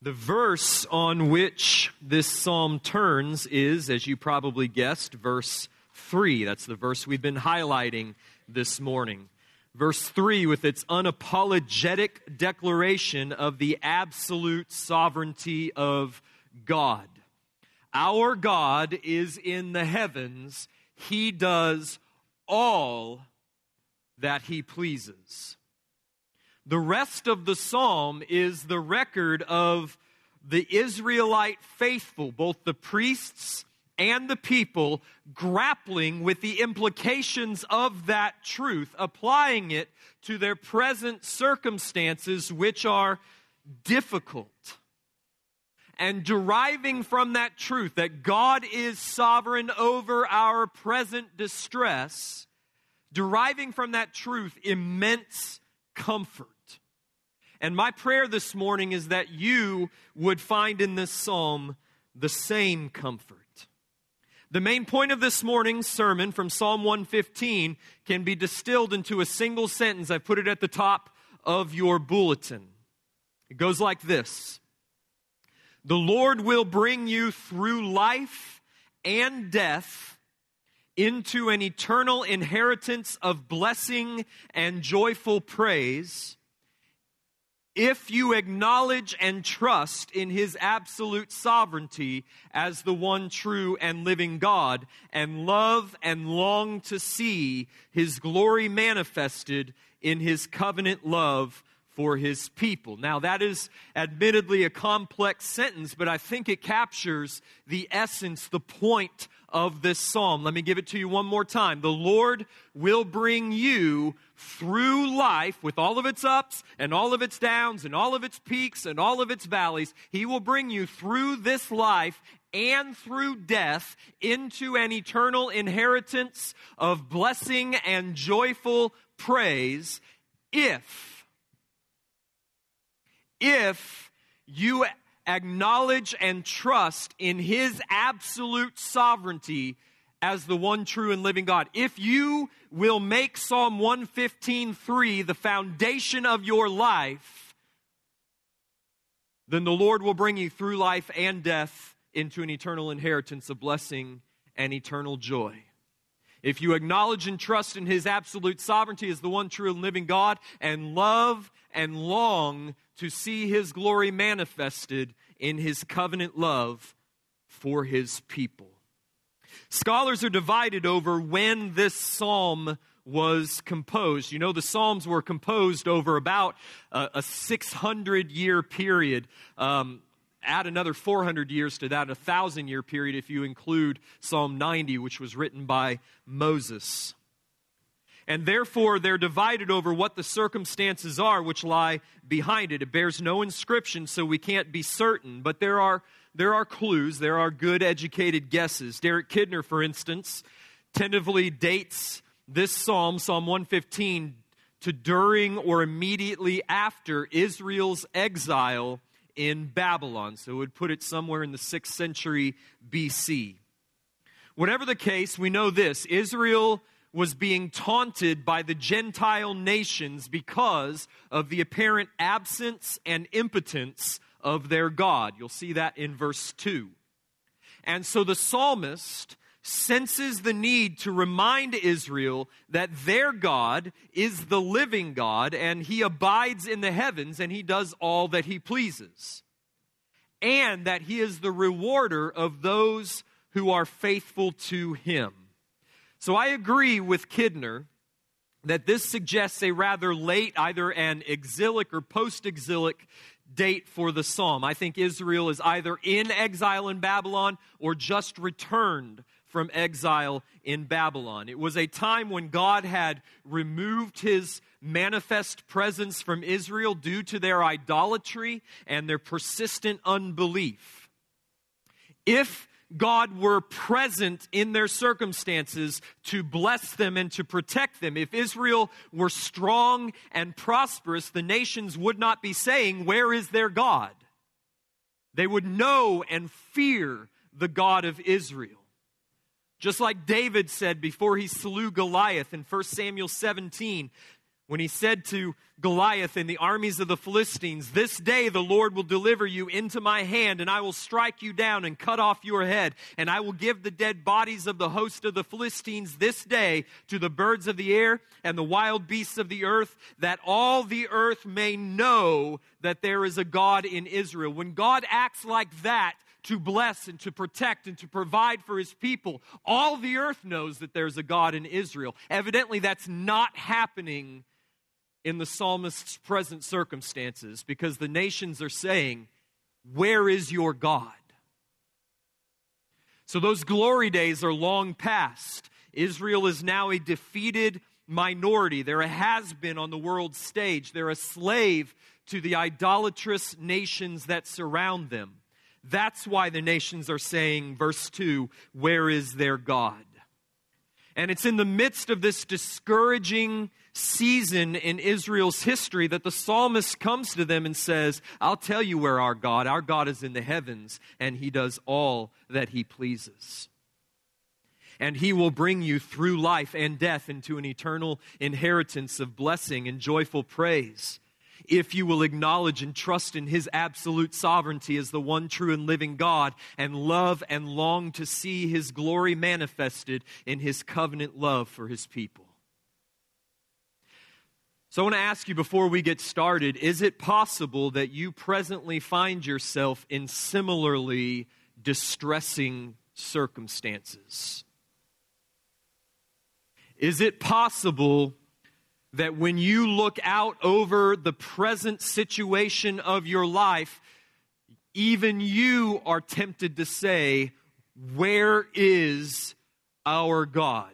The verse on which this psalm turns is, as you probably guessed, verse 3. That's the verse we've been highlighting this morning. Verse 3, with its unapologetic declaration of the absolute sovereignty of God. Our God is in the heavens, He does all that He pleases. The rest of the psalm is the record of the Israelite faithful, both the priests and the people, grappling with the implications of that truth, applying it to their present circumstances, which are difficult. And deriving from that truth that God is sovereign over our present distress, deriving from that truth immense comfort. And my prayer this morning is that you would find in this psalm the same comfort. The main point of this morning's sermon from Psalm 115 can be distilled into a single sentence. I put it at the top of your bulletin. It goes like this The Lord will bring you through life and death into an eternal inheritance of blessing and joyful praise if you acknowledge and trust in his absolute sovereignty as the one true and living God, and love and long to see his glory manifested in his covenant love for his people. Now, that is admittedly a complex sentence, but I think it captures the essence, the point of this psalm. Let me give it to you one more time. The Lord will bring you through life with all of its ups and all of its downs and all of its peaks and all of its valleys. He will bring you through this life and through death into an eternal inheritance of blessing and joyful praise if, if you acknowledge and trust in His absolute sovereignty as the one true and living God. If you will make Psalm 115.3 the foundation of your life, then the Lord will bring you through life and death into an eternal inheritance of blessing and eternal joy. If you acknowledge and trust in His absolute sovereignty as the one true and living God and love and long to see His glory manifested in His covenant love for His people. Scholars are divided over when this psalm was composed. You know, the Psalms were composed over about a, a 600 year period. Um, add another 400 years to that, a thousand year period if you include Psalm 90, which was written by Moses. And therefore, they're divided over what the circumstances are which lie behind it. It bears no inscription, so we can't be certain, but there are, there are clues, there are good educated guesses. Derek Kidner, for instance, tentatively dates this psalm, Psalm 115, to during or immediately after Israel's exile in Babylon. So it would put it somewhere in the 6th century BC. Whatever the case, we know this Israel was being taunted by the Gentile nations because of the apparent absence and impotence of their God. You'll see that in verse 2. And so the psalmist senses the need to remind Israel that their God is the living God and he abides in the heavens and he does all that he pleases. And that he is the rewarder of those who are faithful to him. So I agree with Kidner that this suggests a rather late, either an exilic or post exilic date for the psalm. I think Israel is either in exile in Babylon or just returned from exile in Babylon. It was a time when God had removed his manifest presence from Israel due to their idolatry and their persistent unbelief. If God were present in their circumstances to bless them and to protect them. If Israel were strong and prosperous, the nations would not be saying, Where is their God? They would know and fear the God of Israel. Just like David said before he slew Goliath in 1 Samuel 17, when he said to Goliath and the armies of the Philistines, This day the Lord will deliver you into my hand, and I will strike you down and cut off your head. And I will give the dead bodies of the host of the Philistines this day to the birds of the air and the wild beasts of the earth, that all the earth may know that there is a God in Israel. When God acts like that, to bless and to protect and to provide for his people. All the earth knows that there's a God in Israel. Evidently, that's not happening in the psalmist's present circumstances because the nations are saying, Where is your God? So those glory days are long past. Israel is now a defeated minority. They're a has been on the world stage. They're a slave to the idolatrous nations that surround them. That's why the nations are saying, verse 2, Where is their God? And it's in the midst of this discouraging season in Israel's history that the psalmist comes to them and says, I'll tell you where our God, our God is in the heavens, and he does all that he pleases. And he will bring you through life and death into an eternal inheritance of blessing and joyful praise if you will acknowledge and trust in His absolute sovereignty as the one true and living God and love and long to see His glory manifested in His covenant love for His people. So, I want to ask you before we get started is it possible that you presently find yourself in similarly distressing circumstances? Is it possible that when you look out over the present situation of your life, even you are tempted to say, Where is our God?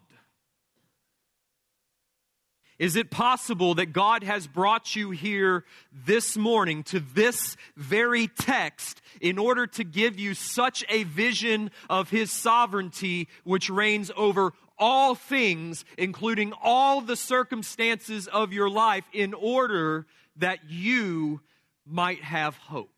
Is it possible that God has brought you here this morning to this very text in order to give you such a vision of His sovereignty which reigns over all things, including all the circumstances of your life, in order that you might have hope.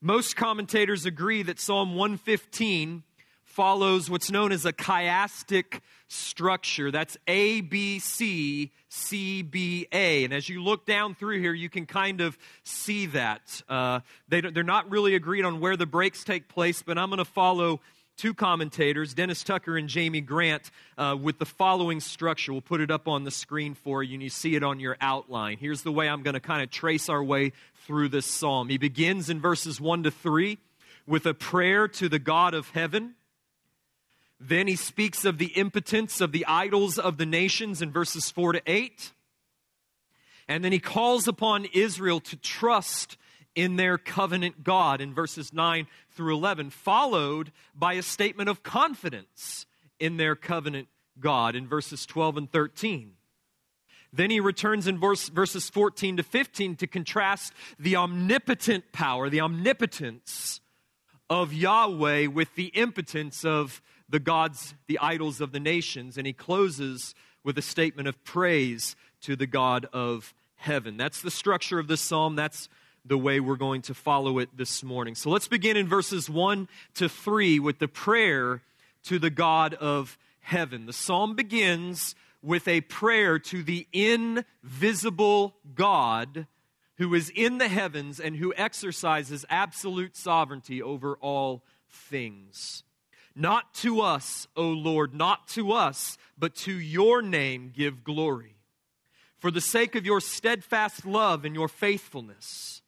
Most commentators agree that Psalm 115 follows what's known as a chiastic structure. That's A, B, C, C, B, A. And as you look down through here, you can kind of see that. Uh, they, they're not really agreed on where the breaks take place, but I'm going to follow two commentators, Dennis Tucker and Jamie Grant, uh, with the following structure. We'll put it up on the screen for you, and you see it on your outline. Here's the way I'm going to kind of trace our way through this psalm. He begins in verses 1 to 3 with a prayer to the God of heaven. Then he speaks of the impotence of the idols of the nations in verses 4 to 8. And then he calls upon Israel to trust in their covenant God in verses 9 through 11, followed by a statement of confidence in their covenant God in verses 12 and 13. Then he returns in verse, verses 14 to 15 to contrast the omnipotent power, the omnipotence of Yahweh with the impotence of the gods, the idols of the nations. And he closes with a statement of praise to the God of heaven. That's the structure of this psalm. That's the way we're going to follow it this morning. So let's begin in verses 1 to 3 with the prayer to the God of heaven. The psalm begins with a prayer to the invisible God who is in the heavens and who exercises absolute sovereignty over all things. Not to us, O Lord, not to us, but to your name give glory. For the sake of your steadfast love and your faithfulness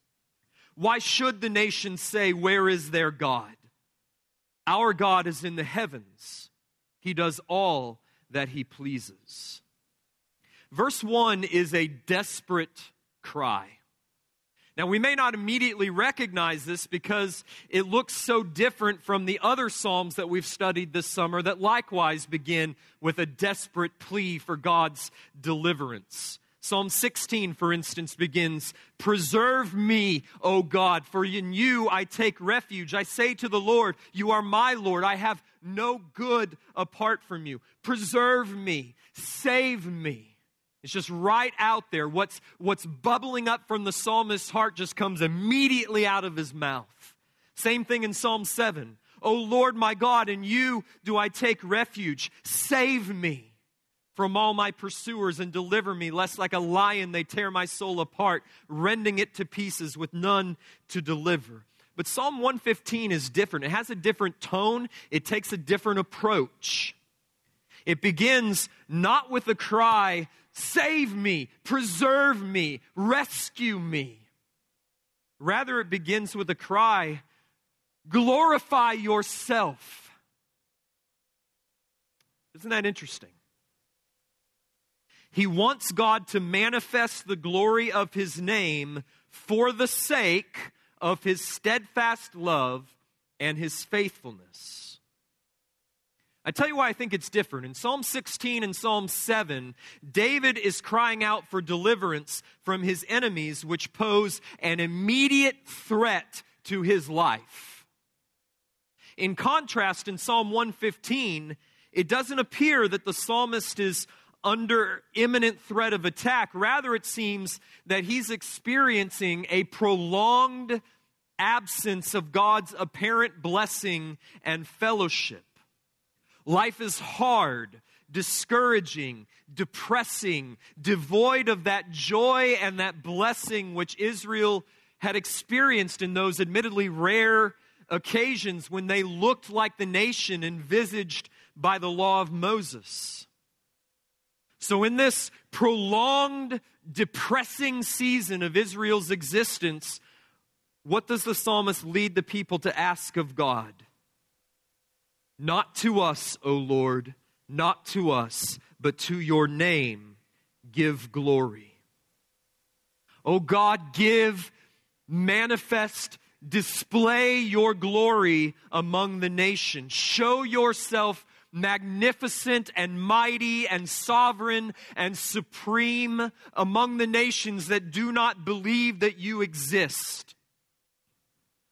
why should the nations say, Where is their God? Our God is in the heavens, He does all that He pleases. Verse 1 is a desperate cry. Now, we may not immediately recognize this because it looks so different from the other Psalms that we've studied this summer that likewise begin with a desperate plea for God's deliverance. Psalm 16, for instance, begins Preserve me, O God, for in you I take refuge. I say to the Lord, You are my Lord. I have no good apart from you. Preserve me, save me. It's just right out there. What's, what's bubbling up from the psalmist's heart just comes immediately out of his mouth. Same thing in Psalm 7. O Lord my God, in you do I take refuge. Save me. From all my pursuers and deliver me, lest like a lion they tear my soul apart, rending it to pieces with none to deliver. But Psalm 115 is different. It has a different tone, it takes a different approach. It begins not with a cry, Save me, preserve me, rescue me. Rather, it begins with a cry, Glorify yourself. Isn't that interesting? He wants God to manifest the glory of his name for the sake of his steadfast love and his faithfulness. I tell you why I think it's different. In Psalm 16 and Psalm 7, David is crying out for deliverance from his enemies, which pose an immediate threat to his life. In contrast, in Psalm 115, it doesn't appear that the psalmist is under imminent threat of attack. Rather, it seems that he's experiencing a prolonged absence of God's apparent blessing and fellowship. Life is hard, discouraging, depressing, devoid of that joy and that blessing which Israel had experienced in those admittedly rare occasions when they looked like the nation envisaged by the law of Moses. So, in this prolonged, depressing season of Israel's existence, what does the psalmist lead the people to ask of God? Not to us, O Lord, not to us, but to your name give glory. O God, give, manifest, display your glory among the nations. Show yourself magnificent and mighty and sovereign and supreme among the nations that do not believe that you exist.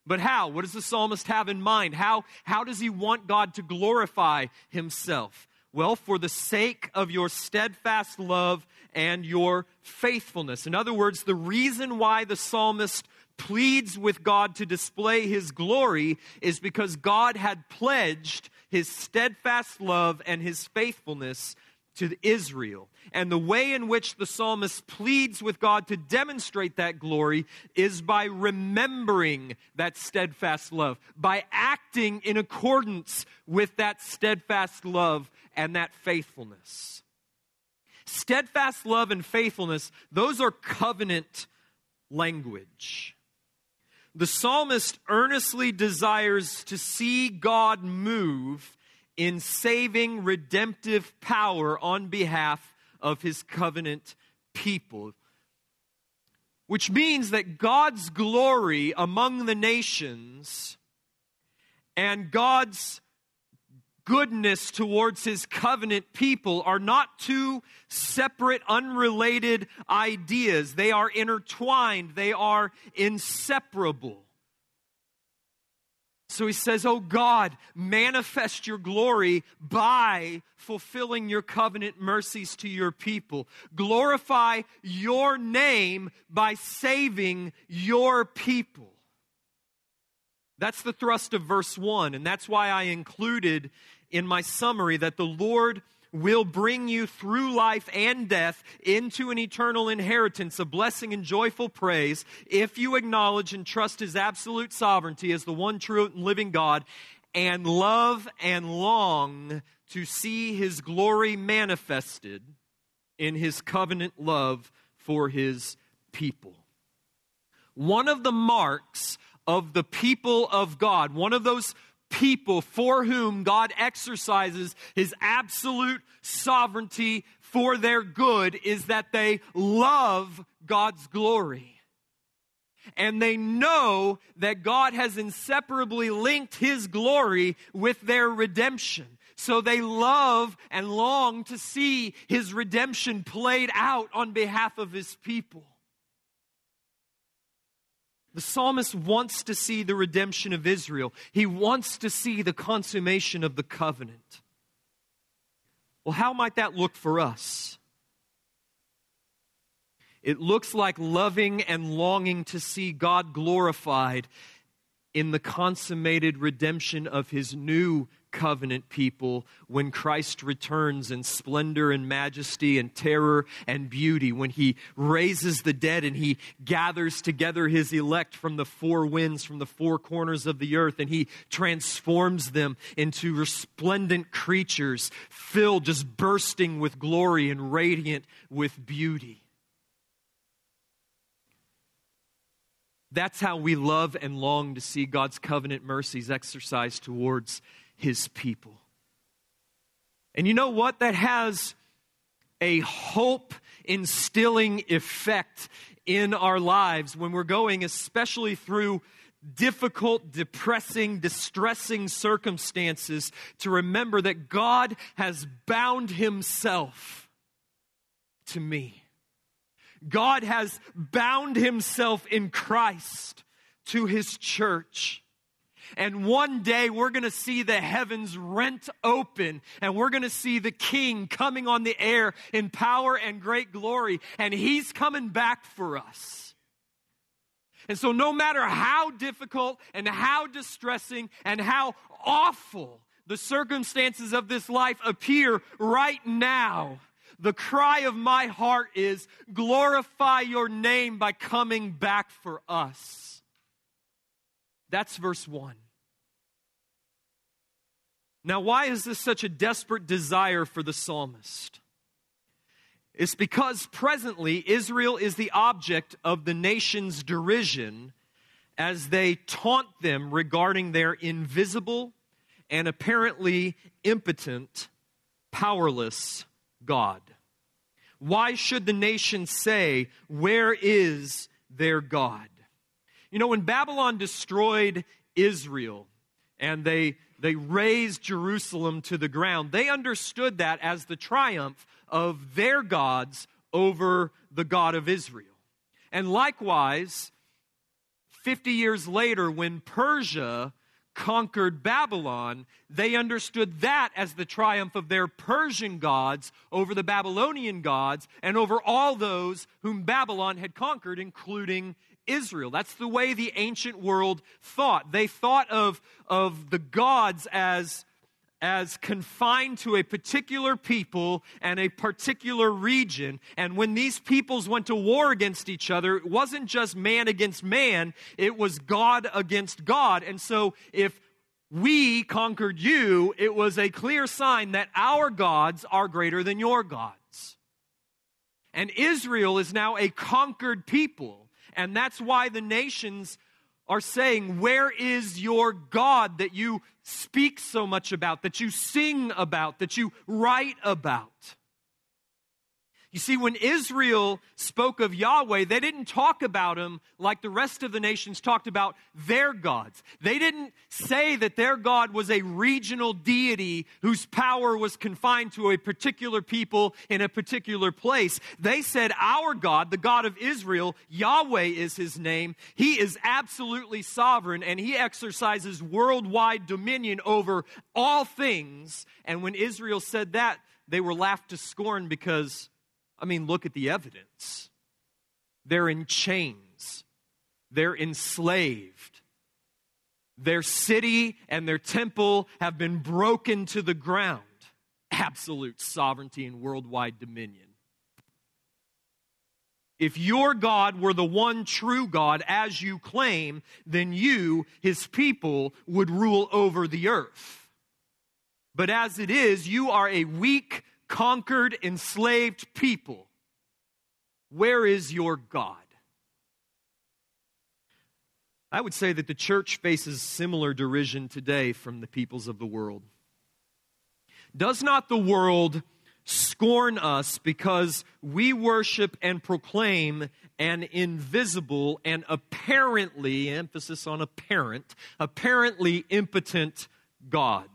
But how? What does the psalmist have in mind? How, how does he want God to glorify himself? Well, for the sake of your steadfast love and your faithfulness. In other words, the reason why the psalmist pleads with God to display his glory is because God had pledged his steadfast love and his faithfulness to Israel. And the way in which the psalmist pleads with God to demonstrate that glory is by remembering that steadfast love, by acting in accordance with that steadfast love and that faithfulness. Steadfast love and faithfulness, those are covenant language. The psalmist earnestly desires to see God move in saving redemptive power on behalf of his covenant people. Which means that God's glory among the nations and God's goodness towards his covenant people are not two separate, unrelated ideas. They are intertwined, they are inseparable. So he says, Oh God, manifest your glory by fulfilling your covenant mercies to your people. Glorify your name by saving your people. That's the thrust of verse 1, and that's why I included in my summary that the Lord will bring you through life and death into an eternal inheritance of blessing and joyful praise if you acknowledge and trust His absolute sovereignty as the one true and living God and love and long to see His glory manifested in His covenant love for His people. One of the marks of the people of God, one of those people for whom God exercises his absolute sovereignty for their good is that they love God's glory. And they know that God has inseparably linked his glory with their redemption. So they love and long to see his redemption played out on behalf of his people. The psalmist wants to see the redemption of Israel. He wants to see the consummation of the covenant. Well, how might that look for us? It looks like loving and longing to see God glorified in the consummated redemption of his new covenant people when Christ returns in splendor and majesty and terror and beauty, when he raises the dead and he gathers together his elect from the four winds, from the four corners of the earth, and he transforms them into resplendent creatures filled, just bursting with glory and radiant with beauty. That's how we love and long to see God's covenant mercies exercised towards his people. And you know what? That has a hope instilling effect in our lives when we're going, especially through difficult, depressing, distressing circumstances, to remember that God has bound himself to me. God has bound himself in Christ to his church. And one day we're going to see the heavens rent open and we're going to see the king coming on the air in power and great glory. And he's coming back for us. And so, no matter how difficult and how distressing and how awful the circumstances of this life appear right now, the cry of my heart is glorify your name by coming back for us. That's verse 1. Now, why is this such a desperate desire for the psalmist? It's because presently Israel is the object of the nation's derision as they taunt them regarding their invisible and apparently impotent, powerless God. Why should the nation say, Where is their God? You know, when Babylon destroyed Israel and they, they razed Jerusalem to the ground, they understood that as the triumph of their gods over the God of Israel. And likewise, 50 years later, when Persia conquered Babylon, they understood that as the triumph of their Persian gods over the Babylonian gods and over all those whom Babylon had conquered, including Israel. That's the way the ancient world thought. They thought of, of the gods as as confined to a particular people and a particular region. And when these peoples went to war against each other, it wasn't just man against man, it was God against God. And so if we conquered you, it was a clear sign that our gods are greater than your gods. And Israel is now a conquered people. And that's why the nations are saying, Where is your God that you speak so much about, that you sing about, that you write about? You see, when Israel spoke of Yahweh, they didn't talk about him like the rest of the nations talked about their gods. They didn't say that their God was a regional deity whose power was confined to a particular people in a particular place. They said, Our God, the God of Israel, Yahweh is his name. He is absolutely sovereign and he exercises worldwide dominion over all things. And when Israel said that, they were laughed to scorn because I mean, look at the evidence. They're in chains, they're enslaved. Their city and their temple have been broken to the ground. Absolute sovereignty and worldwide dominion. If your God were the one true God, as you claim, then you, his people, would rule over the earth. But as it is, you are a weak, conquered, enslaved people. Where is your God? I would say that the church faces similar derision today from the peoples of the world. Does not the world scorn us because we worship and proclaim an invisible and apparently, emphasis on apparent, apparently impotent God?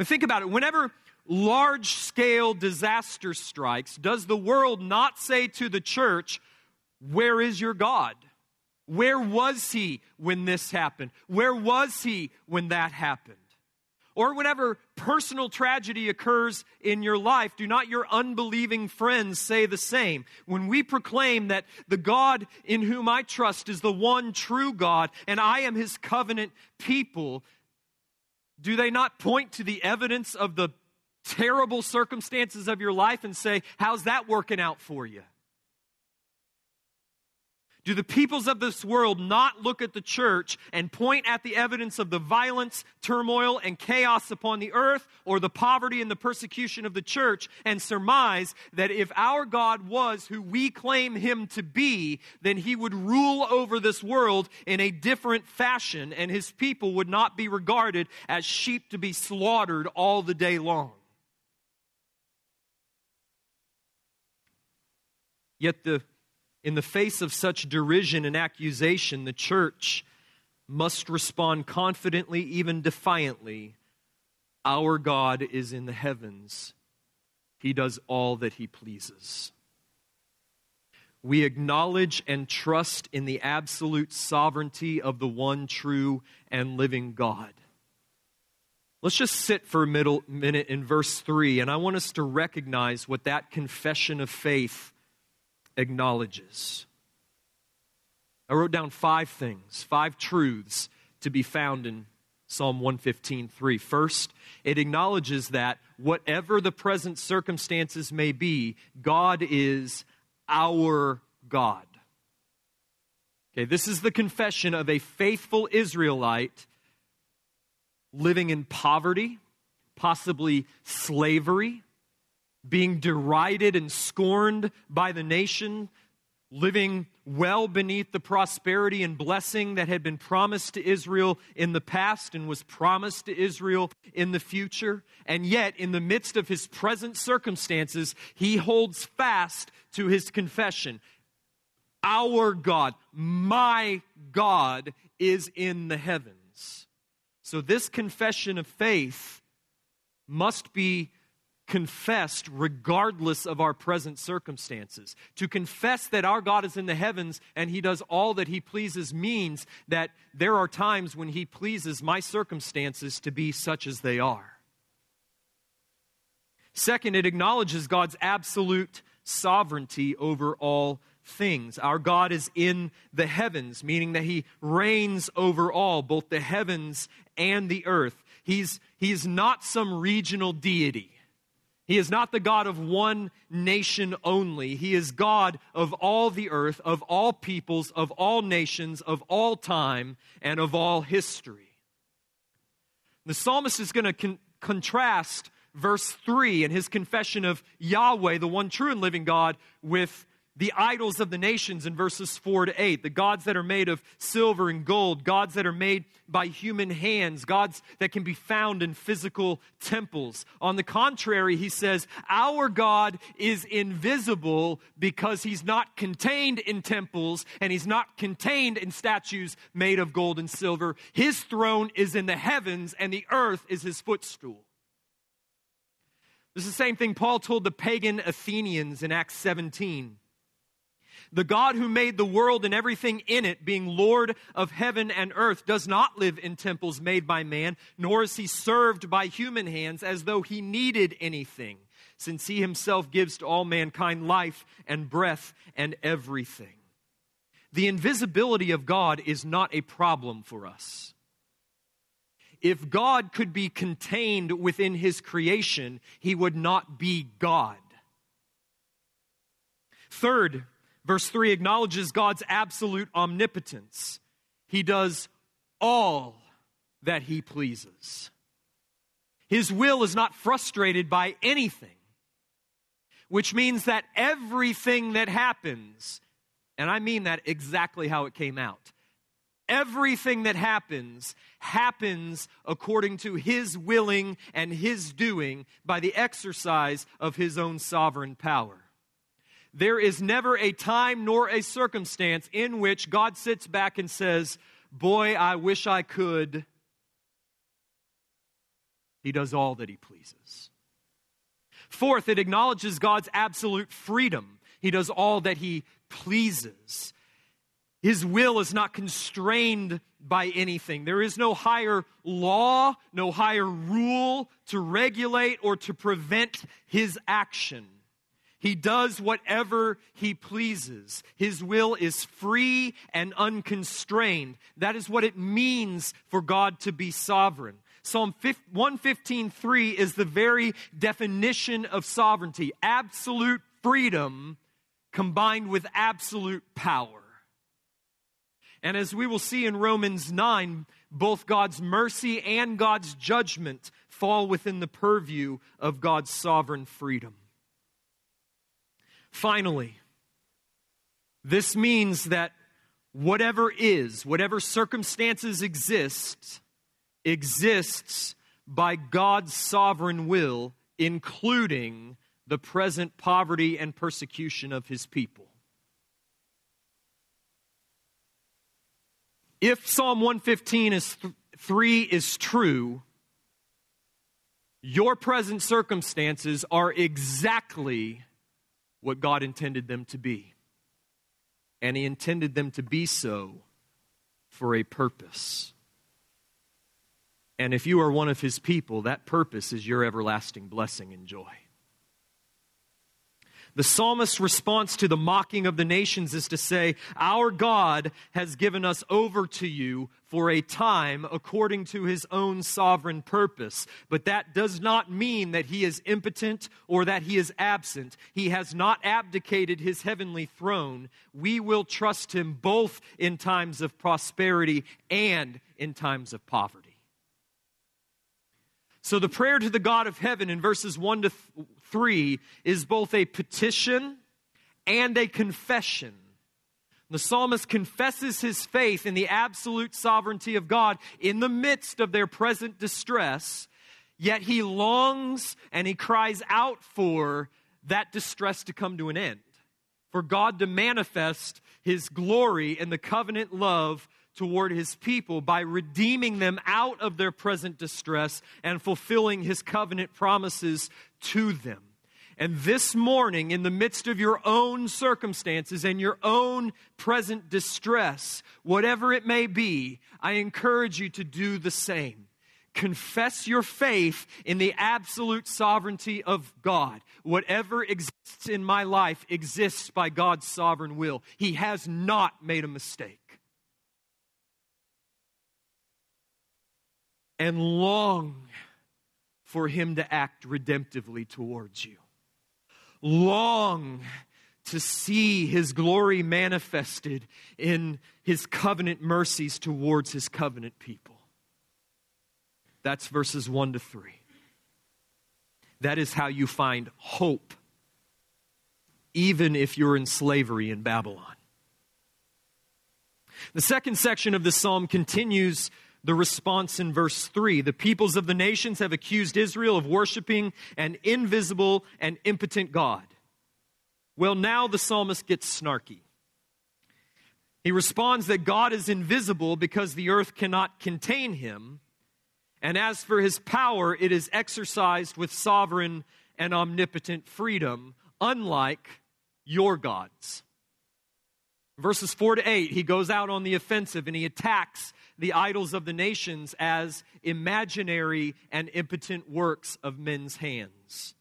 Think about it. Whenever large scale disaster strikes, does the world not say to the church, Where is your God? Where was he when this happened? Where was he when that happened? Or whenever personal tragedy occurs in your life, do not your unbelieving friends say the same? When we proclaim that the God in whom I trust is the one true God and I am his covenant people, Do they not point to the evidence of the terrible circumstances of your life and say, How's that working out for you? Do the peoples of this world not look at the church and point at the evidence of the violence, turmoil, and chaos upon the earth, or the poverty and the persecution of the church, and surmise that if our God was who we claim him to be, then he would rule over this world in a different fashion, and his people would not be regarded as sheep to be slaughtered all the day long? Yet the in the face of such derision and accusation, the church must respond confidently, even defiantly Our God is in the heavens, He does all that He pleases. We acknowledge and trust in the absolute sovereignty of the one true and living God. Let's just sit for a middle minute in verse 3, and I want us to recognize what that confession of faith acknowledges. I wrote down five things, five truths to be found in Psalm 115:3. First, it acknowledges that whatever the present circumstances may be, God is our God. Okay, this is the confession of a faithful Israelite living in poverty, possibly slavery, being derided and scorned by the nation, living well beneath the prosperity and blessing that had been promised to Israel in the past and was promised to Israel in the future. And yet, in the midst of his present circumstances, he holds fast to his confession Our God, my God, is in the heavens. So, this confession of faith must be confessed regardless of our present circumstances. To confess that our God is in the heavens and he does all that he pleases means that there are times when he pleases my circumstances to be such as they are. Second, it acknowledges God's absolute sovereignty over all things. Our God is in the heavens, meaning that he reigns over all, both the heavens and the earth. He's, he's not some regional deity. He is not the God of one nation only. He is God of all the earth, of all peoples, of all nations, of all time, and of all history. The psalmist is going to con- contrast verse 3 and his confession of Yahweh, the one true and living God, with the idols of the nations in verses 4 to 8, the gods that are made of silver and gold, gods that are made by human hands, gods that can be found in physical temples. On the contrary, he says, Our God is invisible because he's not contained in temples and he's not contained in statues made of gold and silver. His throne is in the heavens and the earth is his footstool. This is the same thing Paul told the pagan Athenians in Acts 17. The God who made the world and everything in it, being Lord of heaven and earth, does not live in temples made by man, nor is he served by human hands as though he needed anything, since he himself gives to all mankind life and breath and everything. The invisibility of God is not a problem for us. If God could be contained within his creation, he would not be God. Third, Verse 3 acknowledges God's absolute omnipotence. He does all that he pleases. His will is not frustrated by anything, which means that everything that happens, and I mean that exactly how it came out, everything that happens happens according to his willing and his doing by the exercise of his own sovereign power. There is never a time nor a circumstance in which God sits back and says, Boy, I wish I could. He does all that he pleases. Fourth, it acknowledges God's absolute freedom. He does all that he pleases. His will is not constrained by anything. There is no higher law, no higher rule to regulate or to prevent his action. He does whatever he pleases. His will is free and unconstrained. That is what it means for God to be sovereign. Psalm 115.3 is the very definition of sovereignty absolute freedom combined with absolute power. And as we will see in Romans 9, both God's mercy and God's judgment fall within the purview of God's sovereign freedom. Finally, this means that whatever is, whatever circumstances exist, exists by God's sovereign will, including the present poverty and persecution of his people. If Psalm 115 is th- 3 is true, your present circumstances are exactly what God intended them to be. And He intended them to be so for a purpose. And if you are one of His people, that purpose is your everlasting blessing and joy. The psalmist's response to the mocking of the nations is to say, Our God has given us over to you for a time according to his own sovereign purpose. But that does not mean that he is impotent or that he is absent. He has not abdicated his heavenly throne. We will trust him both in times of prosperity and in times of poverty. So the prayer to the God of heaven in verses 1 to 3 is both a petition and a confession. The psalmist confesses his faith in the absolute sovereignty of God in the midst of their present distress, yet he longs and he cries out for that distress to come to an end, for God to manifest his glory and the covenant love toward his people by redeeming them out of their present distress and fulfilling his covenant promises to them. And this morning, in the midst of your own circumstances and your own present distress, whatever it may be, I encourage you to do the same. Confess your faith in the absolute sovereignty of God. Whatever exists in my life exists by God's sovereign will. He has not made a mistake. and long for Him to act redemptively towards you. Long to see His glory manifested in His covenant mercies towards His covenant people. That's verses 1 to 3. That is how you find hope, even if you're in slavery in Babylon. The second section of the psalm continues the response in verse 3. The peoples of the nations have accused Israel of worshiping an invisible and impotent God. Well, now the psalmist gets snarky. He responds that God is invisible because the earth cannot contain him. And as for his power, it is exercised with sovereign and omnipotent freedom, unlike your gods. Verses 4 to 8, he goes out on the offensive and he attacks the idols of the nations as imaginary and impotent works of men's hands.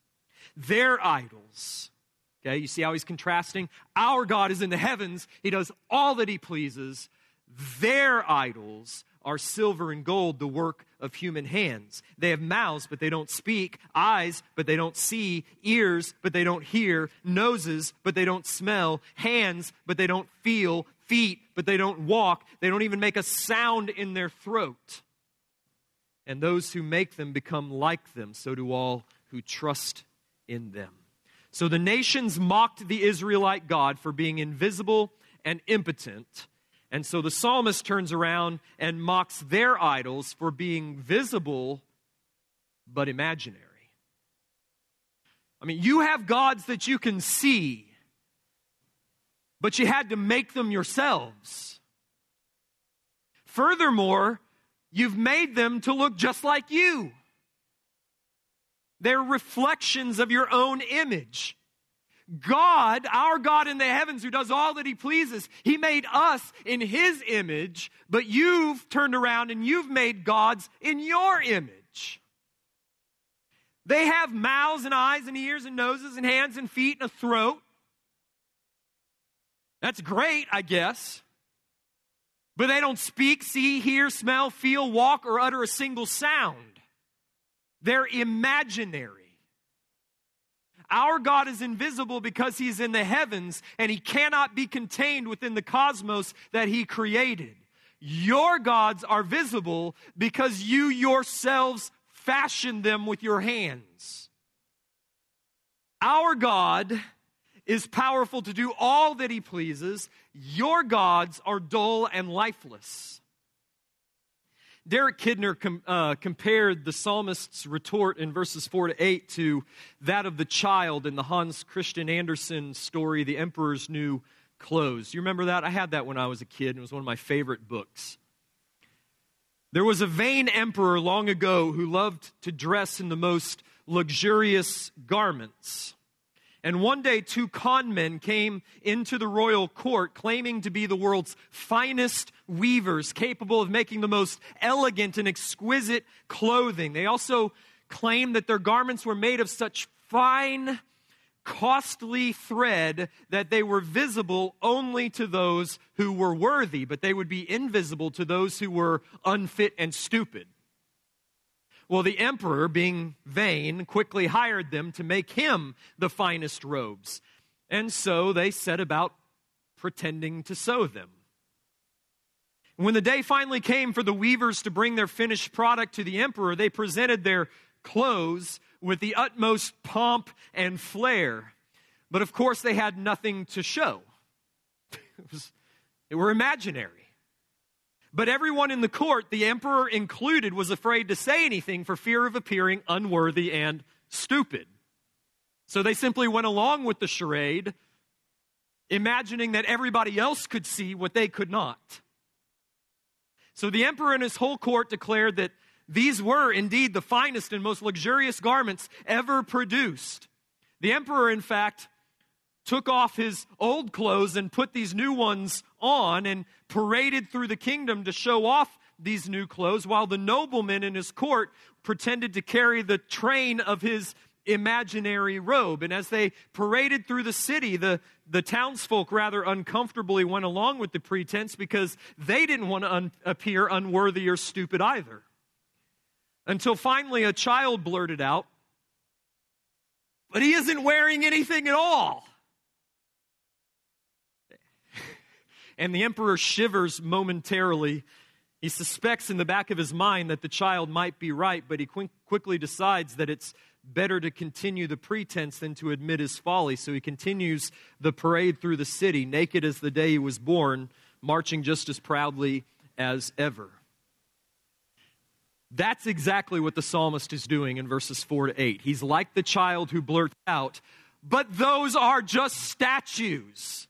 Their idols. Okay, you see how he's contrasting? Our God is in the heavens, he does all that he pleases. Their idols are silver and gold, the work of human hands. They have mouths, but they don't speak, eyes, but they don't see, ears, but they don't hear, noses, but they don't smell, hands, but they don't feel, feet, but they don't walk. They don't even make a sound in their throat. And those who make them become like them, so do all who trust in them. So the nations mocked the Israelite God for being invisible and impotent and so the psalmist turns around and mocks their idols for being visible but imaginary. I mean, you have gods that you can see, but you had to make them yourselves. Furthermore, you've made them to look just like you. They're reflections of your own image. God, our God in the heavens who does all that he pleases, he made us in his image, but you've turned around and you've made gods in your image. They have mouths and eyes and ears and noses and hands and feet and a throat. That's great, I guess. but they don't speak, see, hear, smell, feel, walk, or utter a single sound. They're imaginary. Our God is invisible because He's in the heavens and He cannot be contained within the cosmos that He created. Your gods are visible because you yourselves fashioned them with your hands. Our God is powerful to do all that He pleases. Your gods are dull and lifeless. Derek Kidner com, uh, compared the psalmist's retort in verses 4 to 8 to that of the child in the Hans Christian Andersen story, The Emperor's New Clothes. You remember that? I had that when I was a kid. and It was one of my favorite books. There was a vain emperor long ago who loved to dress in the most luxurious garments. And one day, two con men came into the royal court claiming to be the world's finest weavers, capable of making the most elegant and exquisite clothing. They also claimed that their garments were made of such fine, costly thread that they were visible only to those who were worthy, but they would be invisible to those who were unfit and stupid. Well, the emperor, being vain, quickly hired them to make him the finest robes. And so they set about pretending to sew them. When the day finally came for the weavers to bring their finished product to the emperor, they presented their clothes with the utmost pomp and flair. But of course, they had nothing to show. it was, they were imaginary. But everyone in the court, the emperor included, was afraid to say anything for fear of appearing unworthy and stupid. So they simply went along with the charade, imagining that everybody else could see what they could not. So the emperor and his whole court declared that these were indeed the finest and most luxurious garments ever produced. The emperor, in fact, took off his old clothes and put these new ones on and paraded through the kingdom to show off these new clothes, while the nobleman in his court pretended to carry the train of his imaginary robe. And as they paraded through the city, the, the townsfolk rather uncomfortably went along with the pretense because they didn't want to un- appear unworthy or stupid either. Until finally a child blurted out, But he isn't wearing anything at all. And the emperor shivers momentarily. He suspects in the back of his mind that the child might be right, but he qu- quickly decides that it's better to continue the pretense than to admit his folly. So he continues the parade through the city, naked as the day he was born, marching just as proudly as ever. That's exactly what the psalmist is doing in verses 4 to 8. He's like the child who blurts out, But those are just statues.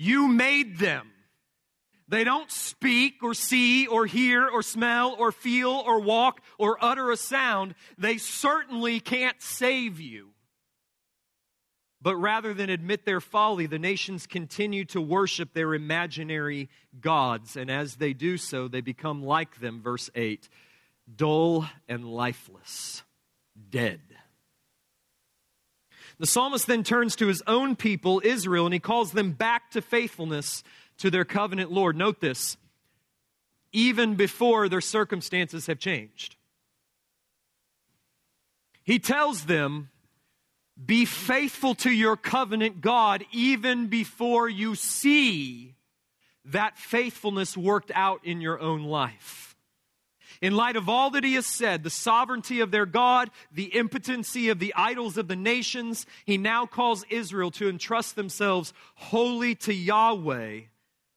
You made them. They don't speak or see or hear or smell or feel or walk or utter a sound. They certainly can't save you. But rather than admit their folly, the nations continue to worship their imaginary gods. And as they do so, they become like them, verse 8 dull and lifeless, dead. The psalmist then turns to his own people, Israel, and he calls them back to faithfulness to their covenant Lord. Note this even before their circumstances have changed. He tells them, Be faithful to your covenant God even before you see that faithfulness worked out in your own life. In light of all that he has said, the sovereignty of their God, the impotency of the idols of the nations, he now calls Israel to entrust themselves wholly to Yahweh.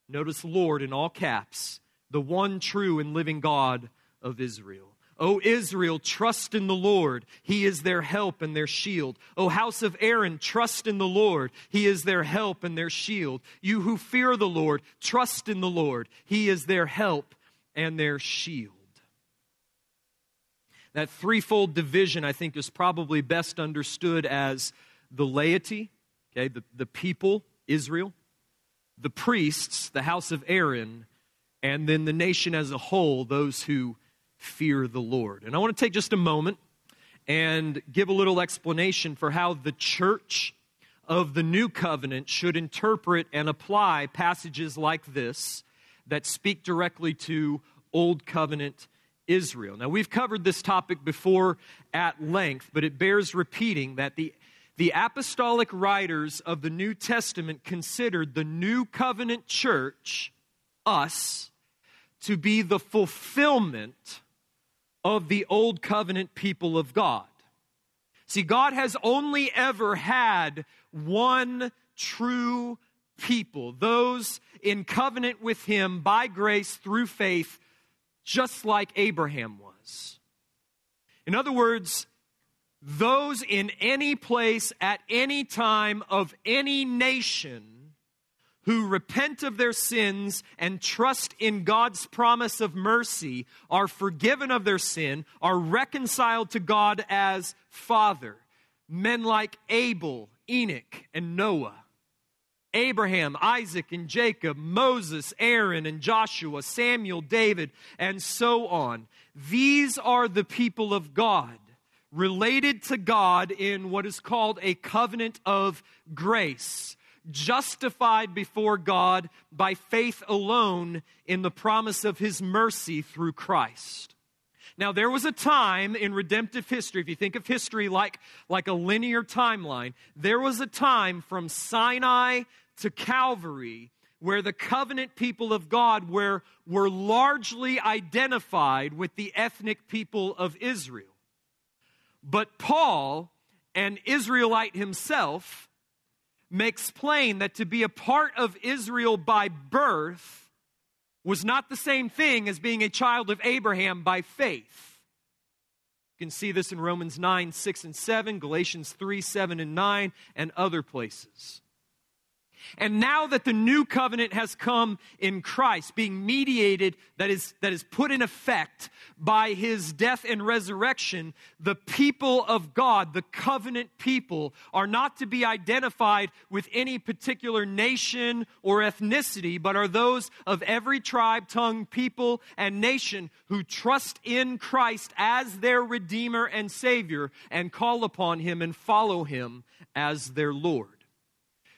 Notice Lord in all caps, the one true and living God of Israel. O Israel, trust in the Lord. He is their help and their shield. O house of Aaron, trust in the Lord. He is their help and their shield. You who fear the Lord, trust in the Lord. He is their help and their shield. That threefold division, I think, is probably best understood as the laity, okay, the, the people, Israel, the priests, the house of Aaron, and then the nation as a whole, those who fear the Lord. And I want to take just a moment and give a little explanation for how the church of the new covenant should interpret and apply passages like this that speak directly to Old Covenant Israel. Now, we've covered this topic before at length, but it bears repeating that the, the apostolic writers of the New Testament considered the New Covenant church, us, to be the fulfillment of the Old Covenant people of God. See, God has only ever had one true people, those in covenant with Him by grace through faith, just like Abraham was. In other words, those in any place at any time of any nation who repent of their sins and trust in God's promise of mercy are forgiven of their sin, are reconciled to God as Father. Men like Abel, Enoch, and Noah. Abraham, Isaac, and Jacob, Moses, Aaron, and Joshua, Samuel, David, and so on. These are the people of God, related to God in what is called a covenant of grace justified before God by faith alone in the promise of his mercy through Christ. Now, there was a time in redemptive history, if you think of history like, like a linear timeline, there was a time from Sinai to Calvary where the covenant people of God were, were largely identified with the ethnic people of Israel. But Paul, an Israelite himself, makes plain that to be a part of Israel by birth was not the same thing as being a child of Abraham by faith. You can see this in Romans 9, 6, and 7, Galatians 3, 7, and 9, and other places. And now that the new covenant has come in Christ, being mediated, that is, that is put in effect by his death and resurrection, the people of God, the covenant people, are not to be identified with any particular nation or ethnicity, but are those of every tribe, tongue, people, and nation who trust in Christ as their Redeemer and Savior and call upon him and follow him as their Lord.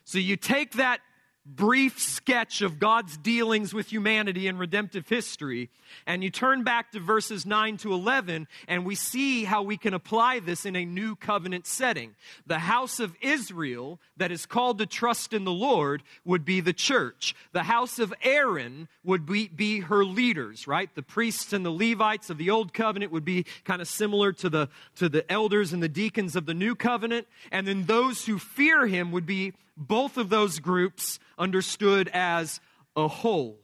So you take that brief sketch of God's dealings with humanity in redemptive history, and you turn back to verses 9 to 11, and we see how we can apply this in a new covenant setting. The house of Israel that is called to trust in the Lord would be the church. The house of Aaron would be, be her leaders, right? The priests and the Levites of the old covenant would be kind of similar to the, to the elders and the deacons of the new covenant. And then those who fear him would be both of those groups understood as a whole.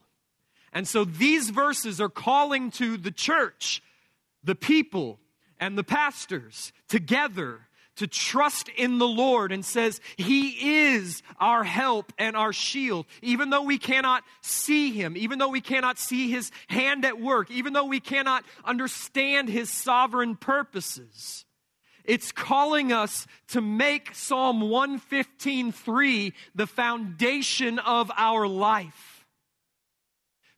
And so these verses are calling to the church, the people, and the pastors together to trust in the Lord and says, He is our help and our shield. Even though we cannot see Him, even though we cannot see His hand at work, even though we cannot understand His sovereign purposes, it's calling us to make Psalm 115:3 the foundation of our life.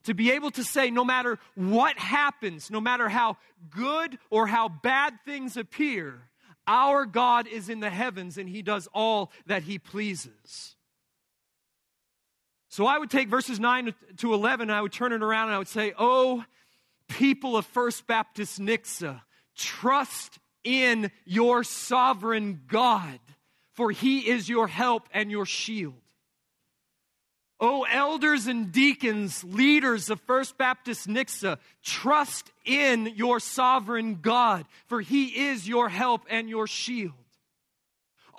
To be able to say, no matter what happens, no matter how good or how bad things appear, our God is in the heavens and he does all that he pleases. So I would take verses 9 to 11 and I would turn it around and I would say, Oh, people of First Baptist Nixa, trust in your sovereign God, for he is your help and your shield. Oh, elders and deacons, leaders of First Baptist Nixa, trust in your sovereign God, for he is your help and your shield.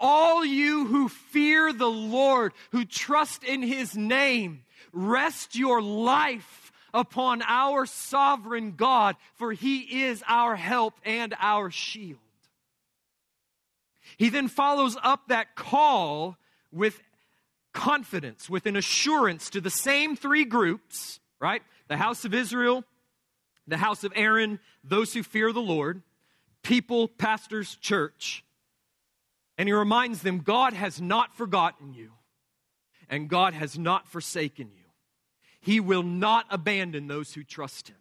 All you who fear the Lord, who trust in his name, rest your life upon our sovereign God, for he is our help and our shield. He then follows up that call with confidence, with an assurance to the same three groups, right? The house of Israel, the house of Aaron, those who fear the Lord, people, pastors, church. And he reminds them God has not forgotten you, and God has not forsaken you. He will not abandon those who trust him.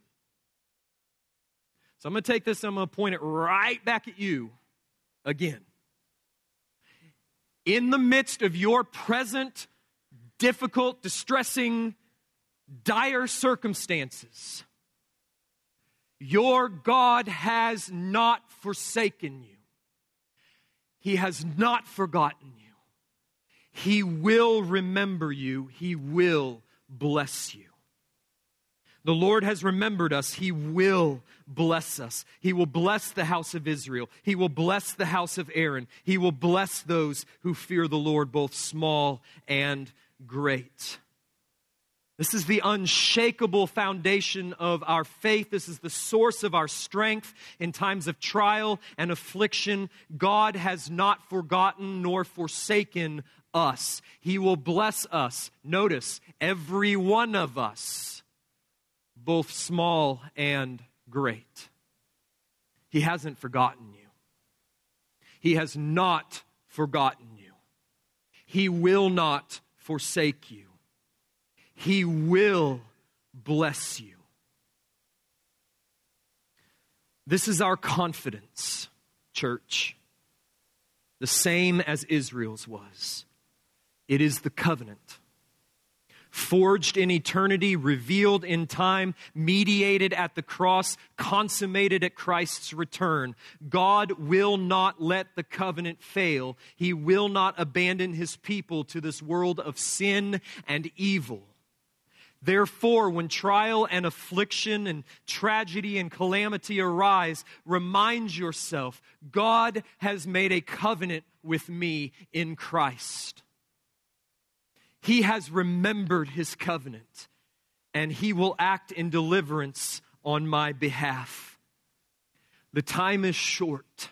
So I'm going to take this, I'm going to point it right back at you again. In the midst of your present difficult, distressing, dire circumstances, your God has not forsaken you. He has not forgotten you. He will remember you. He will bless you. The Lord has remembered us. He will bless us. He will bless the house of Israel. He will bless the house of Aaron. He will bless those who fear the Lord, both small and great. This is the unshakable foundation of our faith. This is the source of our strength in times of trial and affliction. God has not forgotten nor forsaken us. He will bless us. Notice, every one of us, both small and great. He hasn't forgotten you. He has not forgotten you. He will not forsake you. He will bless you. This is our confidence, church, the same as Israel's was. It is the covenant forged in eternity, revealed in time, mediated at the cross, consummated at Christ's return. God will not let the covenant fail. He will not abandon his people to this world of sin and evil. Therefore, when trial and affliction and tragedy and calamity arise, remind yourself God has made a covenant with me in Christ. He has remembered his covenant, and he will act in deliverance on my behalf. The time is short.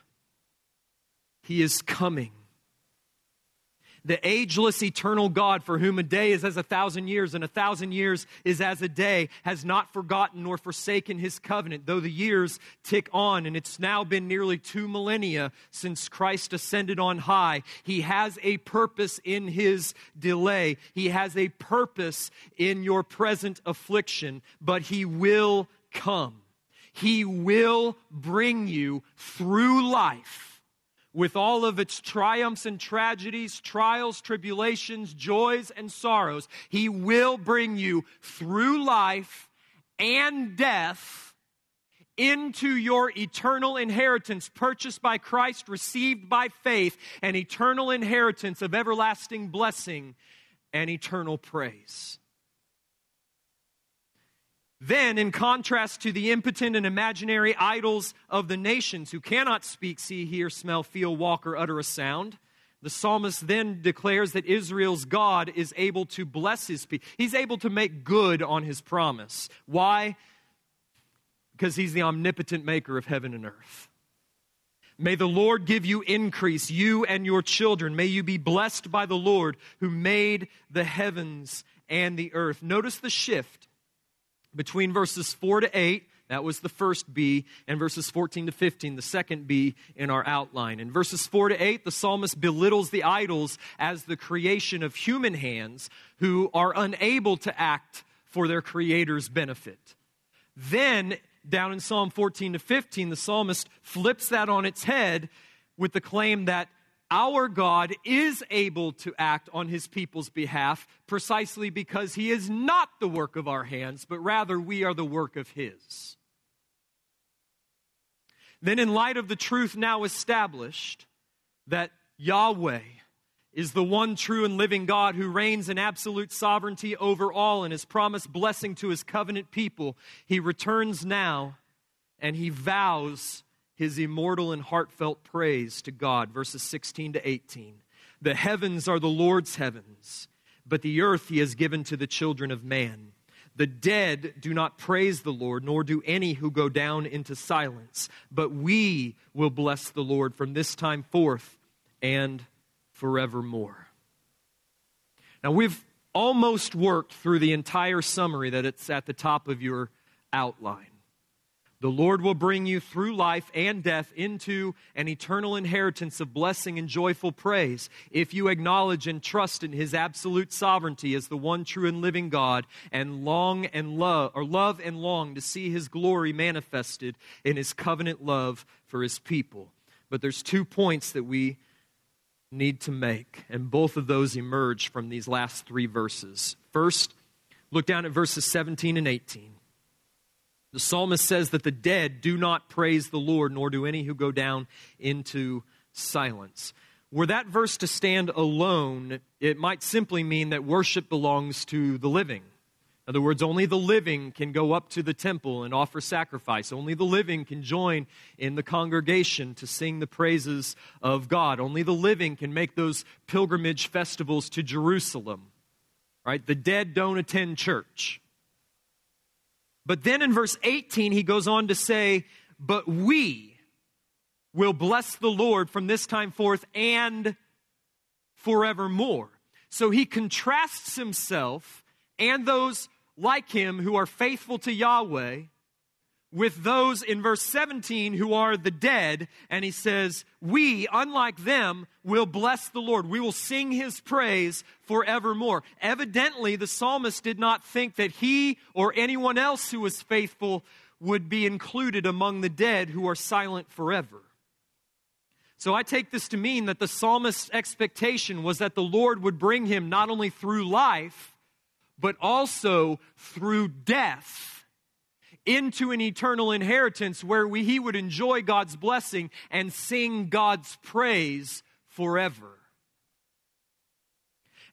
He is coming the ageless, eternal God, for whom a day is as a thousand years and a thousand years is as a day, has not forgotten nor forsaken his covenant, though the years tick on, and it's now been nearly two millennia since Christ ascended on high. He has a purpose in his delay, he has a purpose in your present affliction, but he will come. He will bring you through life with all of its triumphs and tragedies, trials, tribulations, joys, and sorrows. He will bring you through life and death into your eternal inheritance purchased by Christ, received by faith, an eternal inheritance of everlasting blessing and eternal praise. Then, in contrast to the impotent and imaginary idols of the nations who cannot speak, see, hear, smell, feel, walk, or utter a sound, the psalmist then declares that Israel's God is able to bless his people. He's able to make good on his promise. Why? Because he's the omnipotent maker of heaven and earth. May the Lord give you increase, you and your children. May you be blessed by the Lord who made the heavens and the earth. Notice the shift between verses 4 to 8, that was the first B, and verses 14 to 15, the second B in our outline. In verses 4 to 8, the psalmist belittles the idols as the creation of human hands who are unable to act for their creator's benefit. Then, down in Psalm 14 to 15, the psalmist flips that on its head with the claim that our God is able to act on his people's behalf precisely because he is not the work of our hands, but rather we are the work of his. Then, in light of the truth now established that Yahweh is the one true and living God who reigns in absolute sovereignty over all and has promised blessing to his covenant people, he returns now and he vows his immortal and heartfelt praise to God. Verses 16 to 18. The heavens are the Lord's heavens, but the earth he has given to the children of man. The dead do not praise the Lord, nor do any who go down into silence, but we will bless the Lord from this time forth and forevermore. Now, we've almost worked through the entire summary that it's at the top of your outline. The Lord will bring you through life and death into an eternal inheritance of blessing and joyful praise if you acknowledge and trust in his absolute sovereignty as the one true and living God and long and love or love and long to see his glory manifested in his covenant love for his people. But there's two points that we need to make and both of those emerge from these last 3 verses. First, Look down at verses 17 and 18. The psalmist says that the dead do not praise the Lord, nor do any who go down into silence. Were that verse to stand alone, it might simply mean that worship belongs to the living. In other words, only the living can go up to the temple and offer sacrifice. Only the living can join in the congregation to sing the praises of God. Only the living can make those pilgrimage festivals to Jerusalem. Right? The dead don't attend church. But then in verse 18, he goes on to say, But we will bless the Lord from this time forth and forevermore. So he contrasts himself and those like him who are faithful to Yahweh with those in verse 17 who are the dead. And he says, We, unlike them, will bless the Lord. We will sing his praise forevermore. Evidently, the psalmist did not think that he or anyone else who was faithful would be included among the dead who are silent forever. So I take this to mean that the psalmist's expectation was that the Lord would bring him not only through life, but also through death into an eternal inheritance where we, he would enjoy God's blessing and sing God's praise forever.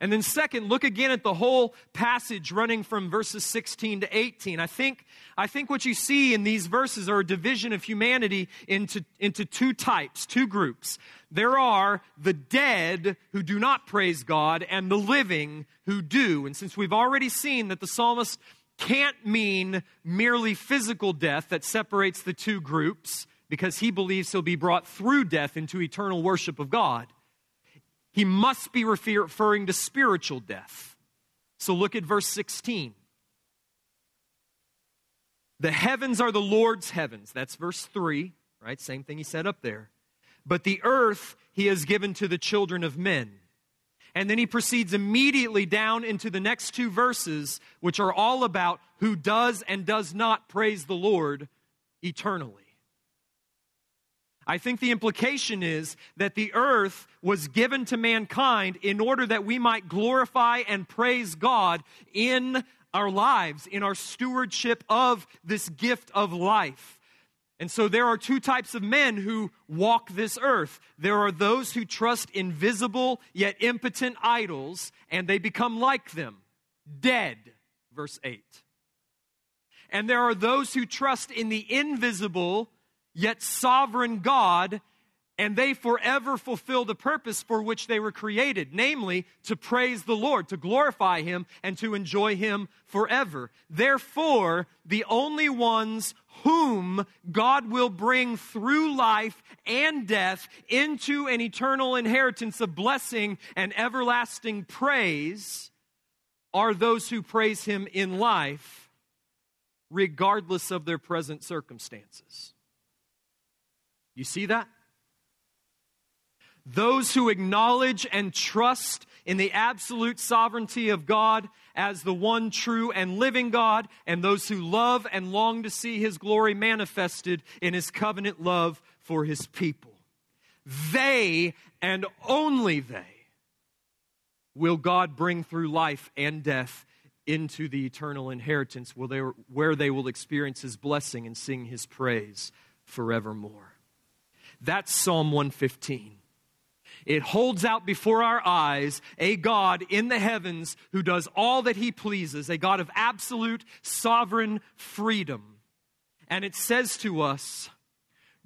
And then, second, look again at the whole passage running from verses 16 to 18. I think, I think what you see in these verses are a division of humanity into, into two types, two groups. There are the dead who do not praise God and the living who do. And since we've already seen that the psalmist can't mean merely physical death that separates the two groups, because he believes he'll be brought through death into eternal worship of God he must be referring to spiritual death. So look at verse 16. The heavens are the Lord's heavens. That's verse 3, right? Same thing he said up there. But the earth he has given to the children of men. And then he proceeds immediately down into the next two verses, which are all about who does and does not praise the Lord eternally. I think the implication is that the earth was given to mankind in order that we might glorify and praise God in our lives, in our stewardship of this gift of life. And so there are two types of men who walk this earth. There are those who trust invisible yet impotent idols, and they become like them, dead. Verse 8. And there are those who trust in the invisible yet sovereign God, and they forever fulfill the purpose for which they were created, namely to praise the Lord, to glorify Him, and to enjoy Him forever. Therefore, the only ones whom God will bring through life and death into an eternal inheritance of blessing and everlasting praise are those who praise Him in life, regardless of their present circumstances. You see that? Those who acknowledge and trust in the absolute sovereignty of God as the one true and living God, and those who love and long to see his glory manifested in his covenant love for his people. They and only they will God bring through life and death into the eternal inheritance where they, will experience his blessing and sing his praise forevermore. That's Psalm 115. It holds out before our eyes a God in the heavens who does all that he pleases, a God of absolute sovereign freedom. And it says to us,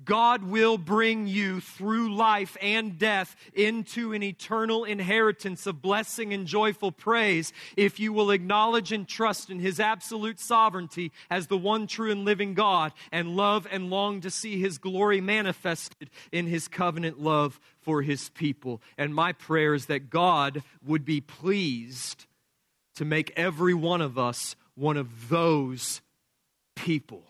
God will bring you through life and death into an eternal inheritance of blessing and joyful praise if you will acknowledge and trust in His absolute sovereignty as the one true and living God and love and long to see His glory manifested in His covenant love for His people. And my prayer is that God would be pleased to make every one of us one of those people